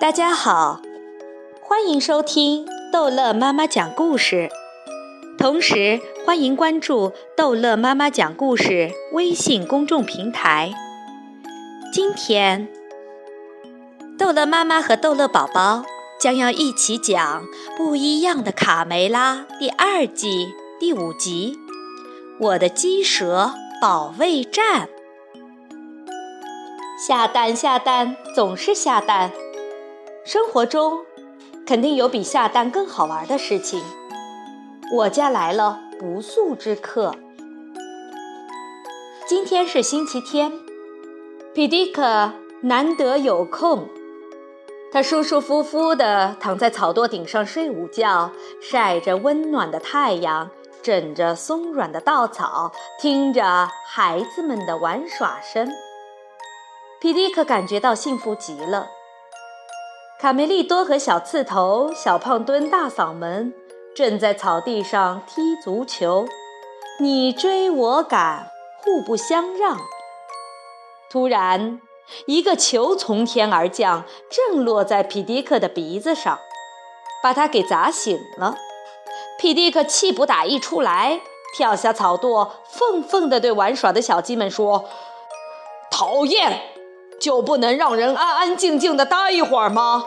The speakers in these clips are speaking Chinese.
大家好，欢迎收听逗乐妈妈讲故事，同时欢迎关注逗乐妈妈讲故事微信公众平台。今天，逗乐妈妈和逗乐宝宝将要一起讲《不一样的卡梅拉》第二季第五集《我的鸡舍保卫战》。下蛋下蛋总是下蛋。生活中，肯定有比下蛋更好玩的事情。我家来了不速之客。今天是星期天，皮迪克难得有空，他舒舒服服地躺在草垛顶上睡午觉，晒着温暖的太阳，枕着松软的稻草，听着孩子们的玩耍声。皮迪克感觉到幸福极了。卡梅利多和小刺头、小胖墩、大嗓门正在草地上踢足球，你追我赶，互不相让。突然，一个球从天而降，正落在皮迪克的鼻子上，把他给砸醒了。皮迪克气不打一处来，跳下草垛，愤愤地对玩耍的小鸡们说：“讨厌！”就不能让人安安静静的待一会儿吗？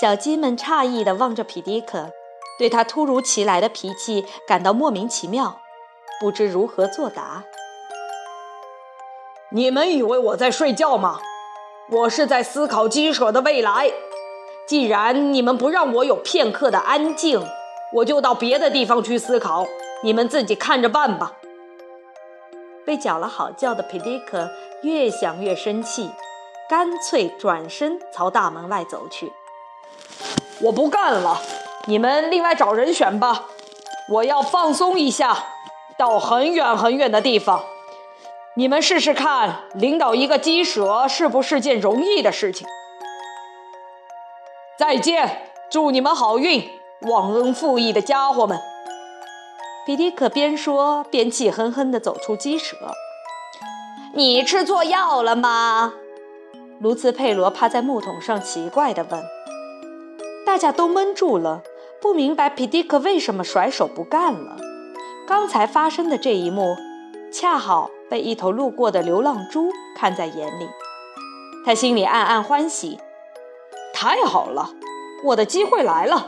小鸡们诧异地望着皮迪克，对他突如其来的脾气感到莫名其妙，不知如何作答。你们以为我在睡觉吗？我是在思考鸡舍的未来。既然你们不让我有片刻的安静，我就到别的地方去思考，你们自己看着办吧。被搅了好觉的皮迪克越想越生气，干脆转身朝大门外走去。我不干了，你们另外找人选吧。我要放松一下，到很远很远的地方。你们试试看，领导一个鸡舍是不是件容易的事情？再见，祝你们好运，忘恩负义的家伙们。皮迪克边说边气哼哼地走出鸡舍。你吃错药了吗？卢茨佩罗趴在木桶上奇怪地问。大家都闷住了，不明白皮迪克为什么甩手不干了。刚才发生的这一幕，恰好被一头路过的流浪猪看在眼里。他心里暗暗欢喜：太好了，我的机会来了。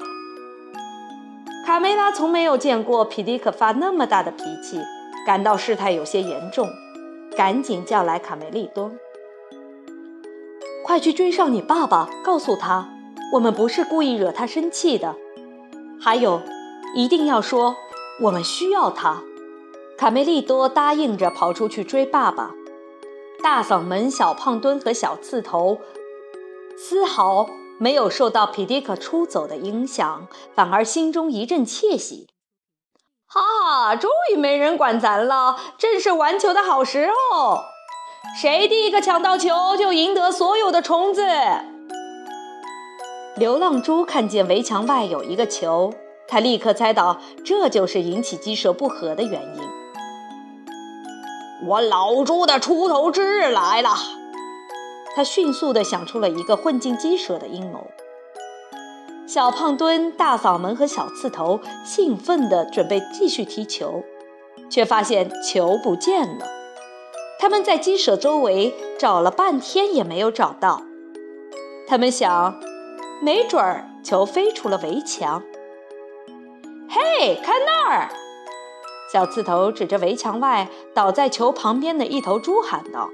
卡梅拉从没有见过皮迪克发那么大的脾气，感到事态有些严重，赶紧叫来卡梅利多：“快去追上你爸爸，告诉他我们不是故意惹他生气的。还有，一定要说我们需要他。”卡梅利多答应着跑出去追爸爸。大嗓门、小胖墩和小刺头丝毫。没有受到皮迪克出走的影响，反而心中一阵窃喜。哈哈，终于没人管咱了，正是玩球的好时候。谁第一个抢到球，就赢得所有的虫子。流浪猪看见围墙外有一个球，他立刻猜到这就是引起鸡舍不和的原因。我老猪的出头之日来了。他迅速地想出了一个混进鸡舍的阴谋。小胖墩、大嗓门和小刺头兴奋地准备继续踢球，却发现球不见了。他们在鸡舍周围找了半天也没有找到。他们想，没准儿球飞出了围墙。嘿，看那儿！小刺头指着围墙外倒在球旁边的一头猪喊道。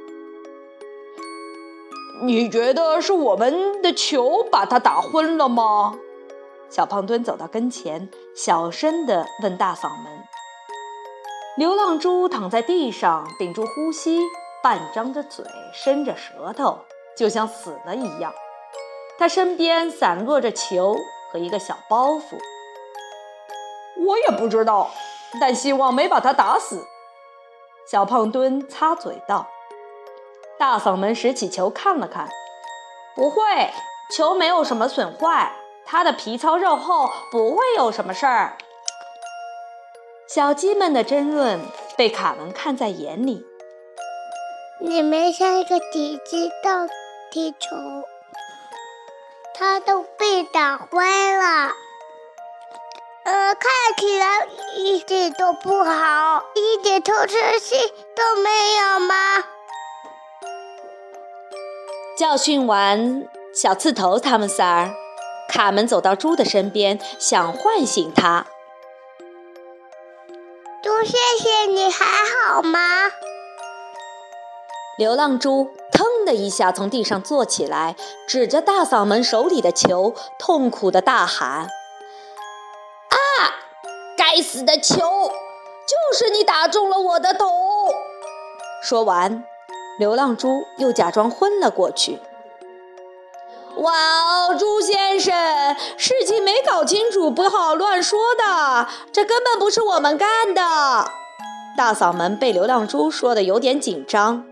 你觉得是我们的球把他打昏了吗？小胖墩走到跟前，小声地问大嗓门。流浪猪躺在地上，屏住呼吸，半张着嘴，伸着舌头，就像死了一样。他身边散落着球和一个小包袱。我也不知道，但希望没把他打死。小胖墩擦嘴道。大嗓门拾起球看了看，不会，球没有什么损坏，它的皮糙肉厚，不会有什么事儿。小鸡们的争论被卡门看在眼里。你们像一个体积大踢球。它都被打坏了。呃，看起来一点都不好，一点透视器都没有吗？教训完小刺头他们仨儿，卡门走到猪的身边，想唤醒他。猪谢谢，你还好吗？流浪猪腾的一下从地上坐起来，指着大嗓门手里的球，痛苦的大喊：“啊！该死的球，就是你打中了我的头！”说完。流浪猪又假装昏了过去。哇哦，猪先生，事情没搞清楚，不好乱说的，这根本不是我们干的。大嗓门被流浪猪说的有点紧张。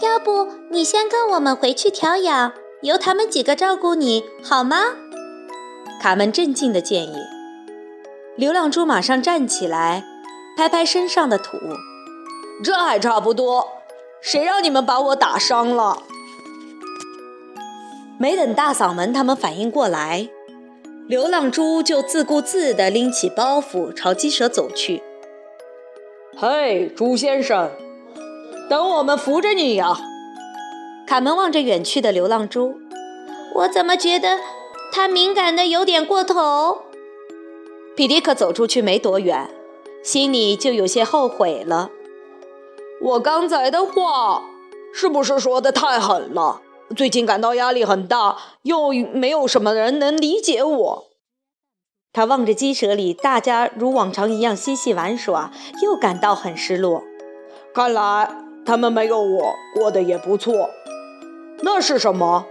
要不你先跟我们回去调养，由他们几个照顾你好吗？卡门镇静的建议。流浪猪马上站起来，拍拍身上的土。这还差不多，谁让你们把我打伤了？没等大嗓门他们反应过来，流浪猪就自顾自地拎起包袱朝鸡舍走去。嘿，猪先生，等我们扶着你呀！卡门望着远去的流浪猪，我怎么觉得他敏感的有点过头？皮迪克走出去没多远，心里就有些后悔了。我刚才的话是不是说的太狠了？最近感到压力很大，又没有什么人能理解我。他望着鸡舍里大家如往常一样嬉戏玩耍，又感到很失落。看来他们没有我过得也不错。那是什么？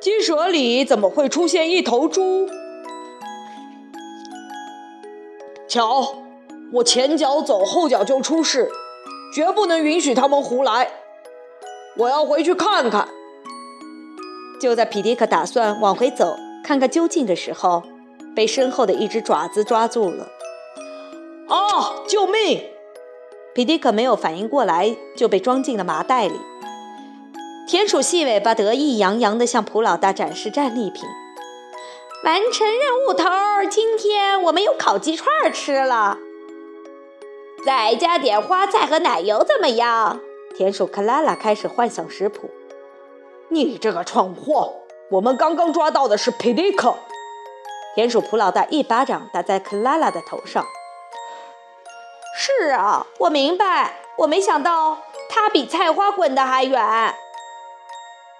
鸡舍里怎么会出现一头猪？瞧，我前脚走，后脚就出事。绝不能允许他们胡来！我要回去看看。就在皮迪克打算往回走看看究竟的时候，被身后的一只爪子抓住了。啊！救命！皮迪克没有反应过来，就被装进了麻袋里。田鼠细尾巴得意洋洋地向普老大展示战利品，完成任务头儿！今天我们有烤鸡串吃了。再加点花菜和奶油怎么样？田鼠克拉拉开始幻想食谱。你这个蠢货！我们刚刚抓到的是皮迪克。田鼠普老大一巴掌打在克拉拉的头上。是啊，我明白。我没想到他比菜花滚得还远。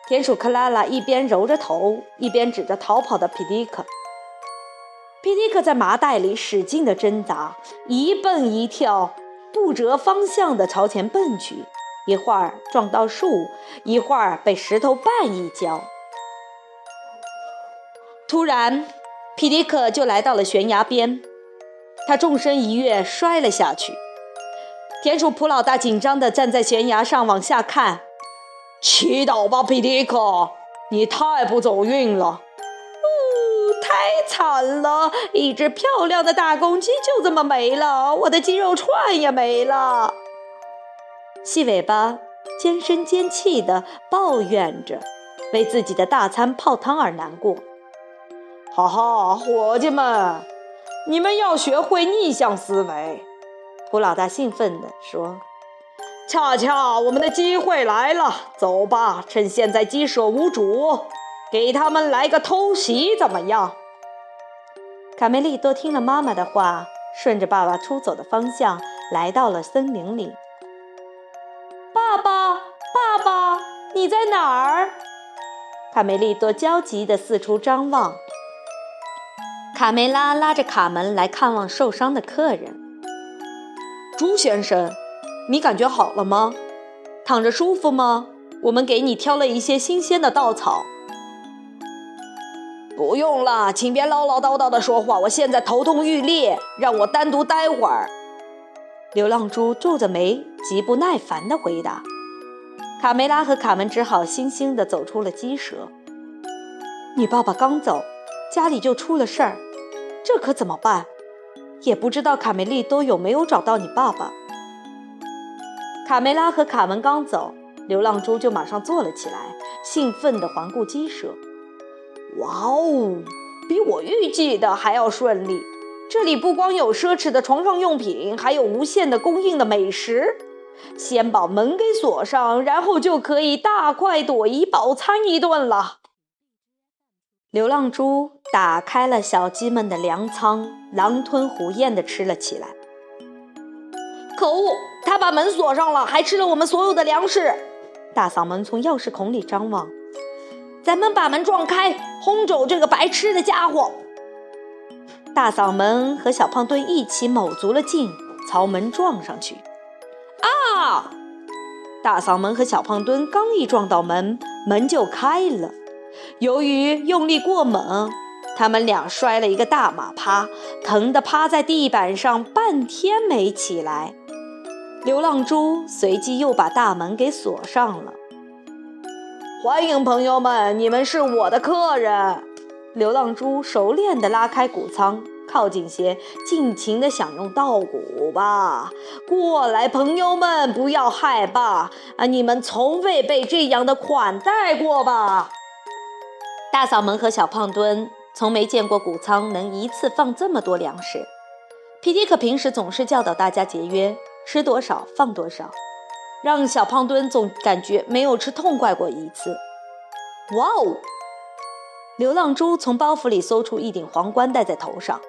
田鼠克拉拉一边揉着头，一边指着逃跑的皮迪克。皮迪克在麻袋里使劲地挣扎，一蹦一跳，不折方向地朝前蹦去，一会儿撞到树，一会儿被石头绊一跤。突然，皮迪克就来到了悬崖边，他纵身一跃，摔了下去。田鼠普老大紧张地站在悬崖上往下看，祈祷吧，皮迪克，你太不走运了。太惨了！一只漂亮的大公鸡就这么没了，我的鸡肉串也没了。细尾巴尖声尖气地抱怨着，为自己的大餐泡汤而难过。哈哈，伙计们，你们要学会逆向思维。胡老大兴奋地说：“恰恰我们的机会来了，走吧，趁现在鸡舍无主。”给他们来个偷袭怎么样？卡梅利多听了妈妈的话，顺着爸爸出走的方向来到了森林里。爸爸，爸爸，你在哪儿？卡梅利多焦急地四处张望。卡梅拉拉着卡门来看望受伤的客人。朱先生，你感觉好了吗？躺着舒服吗？我们给你挑了一些新鲜的稻草。不用了，请别唠唠叨叨的说话。我现在头痛欲裂，让我单独待会儿。流浪猪皱着眉，极不耐烦地回答。卡梅拉和卡门只好悻悻地走出了鸡舍。你爸爸刚走，家里就出了事儿，这可怎么办？也不知道卡梅利多有没有找到你爸爸。卡梅拉和卡门刚走，流浪猪就马上坐了起来，兴奋地环顾鸡舍。哇哦，比我预计的还要顺利！这里不光有奢侈的床上用品，还有无限的供应的美食。先把门给锁上，然后就可以大快朵颐饱餐一顿了。流浪猪打开了小鸡们的粮仓，狼吞虎咽地吃了起来。可恶，他把门锁上了，还吃了我们所有的粮食！大嗓门从钥匙孔里张望。咱们把门撞开，轰走这个白痴的家伙！大嗓门和小胖墩一起卯足了劲，朝门撞上去。啊！大嗓门和小胖墩刚一撞到门，门就开了。由于用力过猛，他们俩摔了一个大马趴，疼得趴在地板上半天没起来。流浪猪随即又把大门给锁上了。欢迎朋友们，你们是我的客人。流浪猪熟练地拉开谷仓，靠近些，尽情地享用稻谷吧。过来，朋友们，不要害怕啊！你们从未被这样的款待过吧？大嗓门和小胖墩从没见过谷仓能一次放这么多粮食。皮迪克平时总是教导大家节约，吃多少放多少，让小胖墩总感觉没有吃痛快过一次。哇哦！流浪猪从包袱里搜出一顶皇冠戴在头上。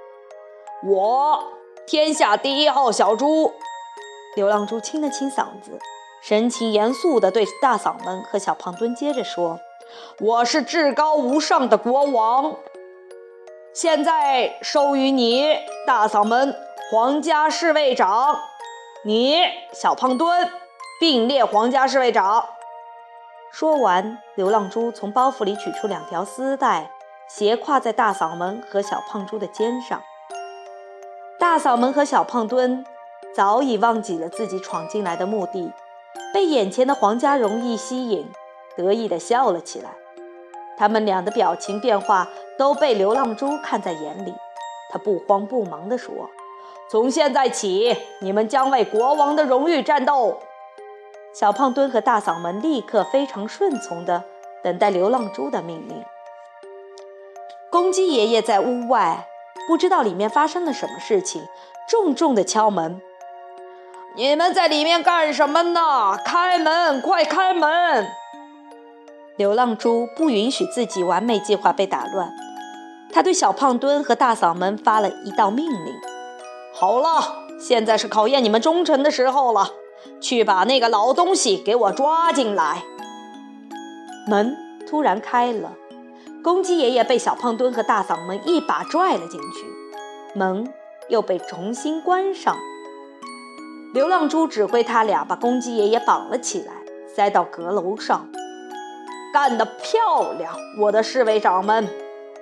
我，天下第一号小猪。流浪猪清了清嗓子，神情严肃地对大嗓门和小胖墩接着说。我是至高无上的国王，现在授予你大嗓门皇家侍卫长，你小胖墩并列皇家侍卫长。说完，流浪猪从包袱里取出两条丝带，斜挎在大嗓门和小胖猪的肩上。大嗓门和小胖墩早已忘记了自己闯进来的目的，被眼前的皇家荣誉吸引。得意地笑了起来，他们俩的表情变化都被流浪猪看在眼里。他不慌不忙地说：“从现在起，你们将为国王的荣誉战斗。”小胖墩和大嗓门立刻非常顺从地等待流浪猪的命令。公鸡爷爷在屋外，不知道里面发生了什么事情，重重地敲门：“你们在里面干什么呢？开门，快开门！”流浪猪不允许自己完美计划被打乱，他对小胖墩和大嗓门发了一道命令：“好了，现在是考验你们忠诚的时候了，去把那个老东西给我抓进来。”门突然开了，公鸡爷爷被小胖墩和大嗓门一把拽了进去，门又被重新关上。流浪猪指挥他俩把公鸡爷爷绑了起来，塞到阁楼上。干得漂亮，我的侍卫长们！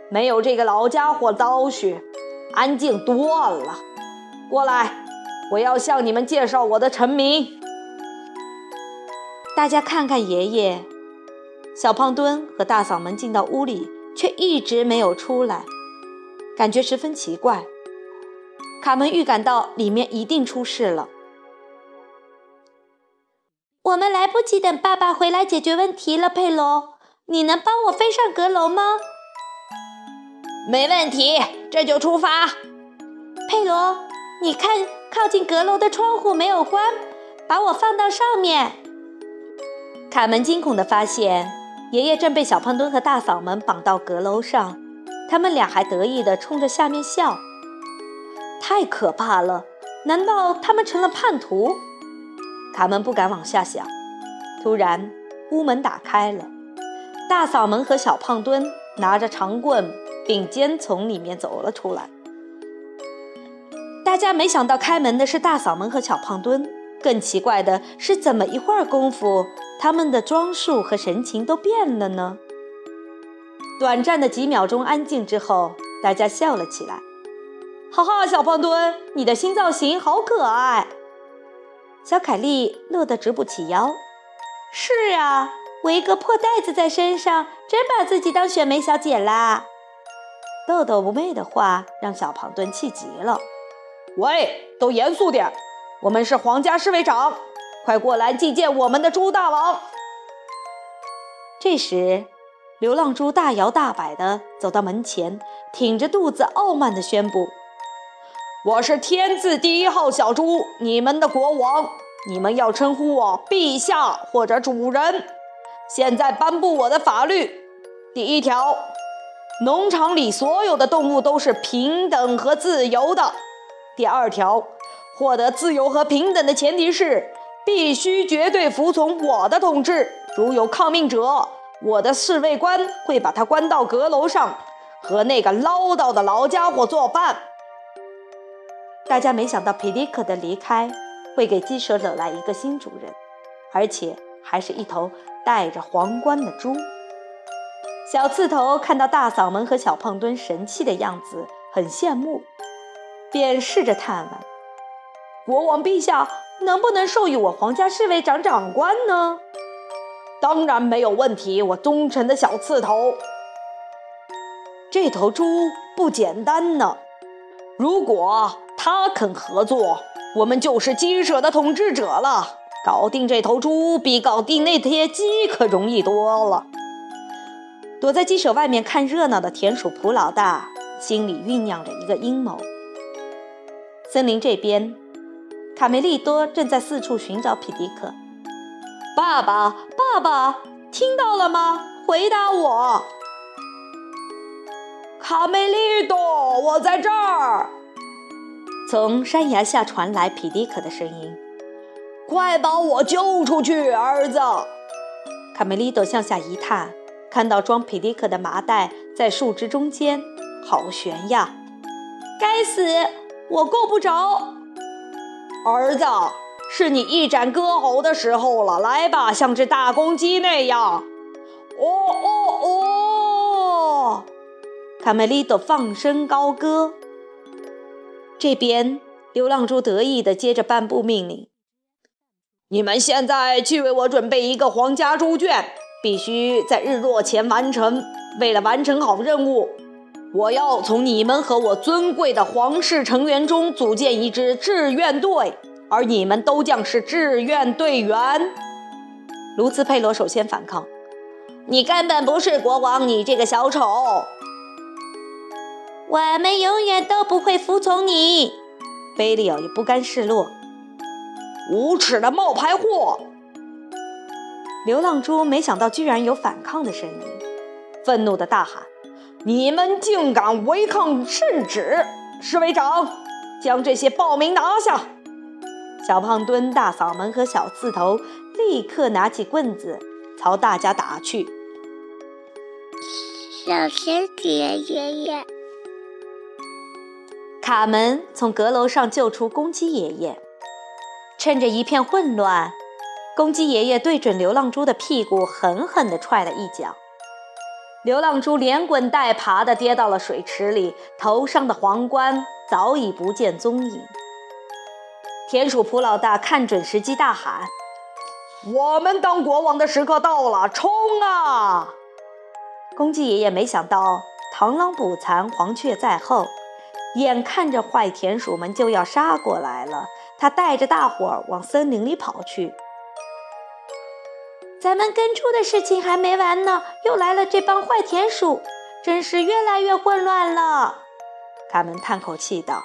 没有这个老家伙叨絮，安静多了。过来，我要向你们介绍我的臣民。大家看看爷爷。小胖墩和大嗓门进到屋里，却一直没有出来，感觉十分奇怪。卡门预感到里面一定出事了。我们来不及等爸爸回来解决问题了，佩罗，你能帮我飞上阁楼吗？没问题，这就出发。佩罗，你看，靠近阁楼的窗户没有关，把我放到上面。卡门惊恐地发现，爷爷正被小胖墩和大嗓门绑到阁楼上，他们俩还得意地冲着下面笑。太可怕了！难道他们成了叛徒？卡门不敢往下想。突然，屋门打开了，大嗓门和小胖墩拿着长棍并肩从里面走了出来。大家没想到开门的是大嗓门和小胖墩，更奇怪的是，怎么一会儿功夫，他们的装束和神情都变了呢？短暂的几秒钟安静之后，大家笑了起来。哈哈，小胖墩，你的新造型好可爱！小凯莉乐得直不起腰。是啊，我一个破袋子在身上，真把自己当选美小姐啦！豆豆不媚的话让小胖墩气极了。喂，都严肃点！我们是皇家侍卫长，快过来觐见我们的猪大王！这时，流浪猪大摇大摆地走到门前，挺着肚子，傲慢地宣布：“我是天字第一号小猪，你们的国王。你们要称呼我陛下或者主人。现在颁布我的法律：第一条，农场里所有的动物都是平等和自由的；第二条，获得自由和平等的前提是。”必须绝对服从我的统治。如有抗命者，我的侍卫官会把他关到阁楼上，和那个唠叨的老家伙作伴。大家没想到皮迪克的离开会给鸡舍惹来一个新主人，而且还是一头戴着皇冠的猪。小刺头看到大嗓门和小胖墩神气的样子，很羡慕，便试着探问：“国王陛下。”能不能授予我皇家侍卫长长官呢？当然没有问题，我忠诚的小刺头。这头猪不简单呢，如果他肯合作，我们就是鸡舍的统治者了。搞定这头猪比搞定那些鸡可容易多了。躲在鸡舍外面看热闹的田鼠普老大心里酝酿着一个阴谋。森林这边。卡梅利多正在四处寻找皮迪克。爸爸，爸爸，听到了吗？回答我。卡梅利多，我在这儿。从山崖下传来皮迪克的声音：“快把我救出去，儿子！”卡梅利多向下一探，看到装皮迪克的麻袋在树枝中间，好悬呀！该死，我够不着。儿子，是你一展歌喉的时候了，来吧，像只大公鸡那样。哦哦哦！卡梅利多放声高歌。这边，流浪猪得意地接着颁布命令：“你们现在去为我准备一个皇家猪圈，必须在日落前完成。为了完成好任务。”我要从你们和我尊贵的皇室成员中组建一支志愿队，而你们都将是志愿队员。卢兹佩罗首先反抗：“你根本不是国王，你这个小丑！我们永远都不会服从你。”贝利奥也不甘示弱：“无耻的冒牌货！”流浪猪没想到居然有反抗的声音，愤怒地大喊。你们竟敢违抗圣旨！侍卫长，将这些暴民拿下！小胖墩、大嗓门和小刺头立刻拿起棍子朝大家打去。小仙姐爷爷，卡门从阁楼上救出公鸡爷爷，趁着一片混乱，公鸡爷爷对准流浪猪的屁股狠狠地踹了一脚。流浪猪连滚带爬地跌到了水池里，头上的皇冠早已不见踪影。田鼠普老大看准时机，大喊：“我们当国王的时刻到了，冲啊！”公鸡爷爷没想到螳螂捕蝉，黄雀在后，眼看着坏田鼠们就要杀过来了，他带着大伙儿往森林里跑去。咱们跟猪的事情还没完呢，又来了这帮坏田鼠，真是越来越混乱了。卡门叹口气道。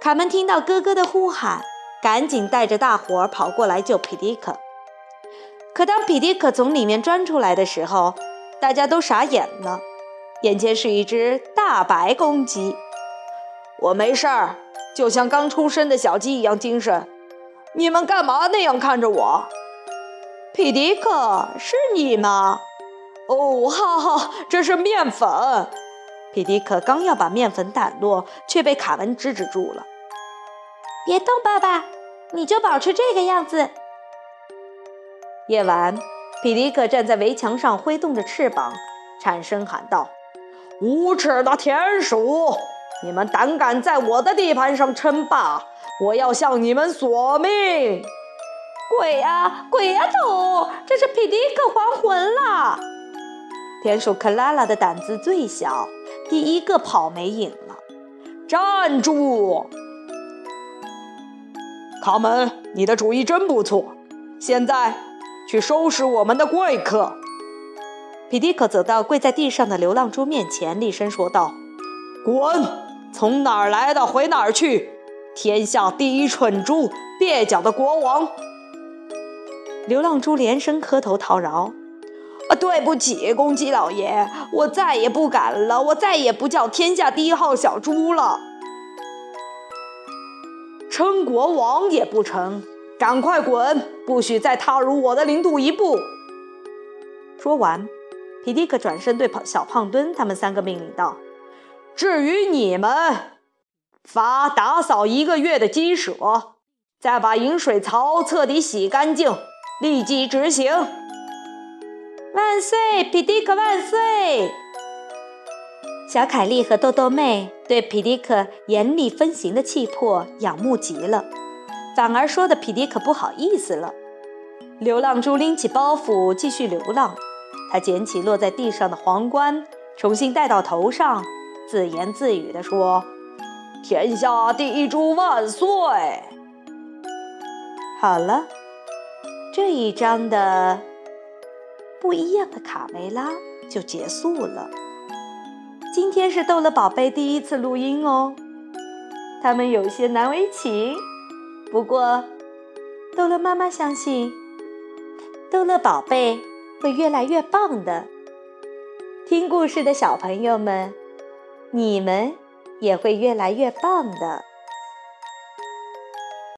卡门听到哥哥的呼喊，赶紧带着大伙儿跑过来救皮迪克。可当皮迪克从里面钻出来的时候，大家都傻眼了，眼前是一只大白公鸡。我没事儿，就像刚出生的小鸡一样精神。你们干嘛那样看着我？皮迪克，是你吗？哦，哈哈，这是面粉。皮迪克刚要把面粉掸落，却被卡文制止住了。别动，爸爸，你就保持这个样子。夜晚，皮迪克站在围墙上，挥动着翅膀，颤声喊道：“无耻的田鼠，你们胆敢在我的地盘上称霸，我要向你们索命！”鬼呀，鬼呀头！这是皮迪克还魂了。田鼠克拉拉的胆子最小，第一个跑没影了。站住！卡门，你的主意真不错。现在去收拾我们的贵客。皮迪克走到跪在地上的流浪猪面前，厉声说道：“滚！从哪儿来的回哪儿去！天下第一蠢猪，蹩脚的国王！”流浪猪连声磕头讨饶：“啊，对不起，公鸡老爷，我再也不敢了，我再也不叫天下第一号小猪了。称国王也不成，赶快滚，不许再踏入我的领土一步！”说完。皮迪克转身对胖小胖墩他们三个命令道：“至于你们，罚打扫一个月的鸡舍，再把饮水槽彻底洗干净，立即执行。”万岁，皮迪克万岁！小凯莉和豆豆妹对皮迪克严厉分行的气魄仰慕极了，反而说的皮迪克不好意思了。流浪猪拎起包袱继续流浪。他捡起落在地上的皇冠，重新戴到头上，自言自语地说：“天下第一猪万岁！”好了，这一章的不一样的卡梅拉就结束了。今天是逗乐宝贝第一次录音哦，他们有些难为情，不过逗乐妈妈相信逗乐宝贝。会越来越棒的，听故事的小朋友们，你们也会越来越棒的。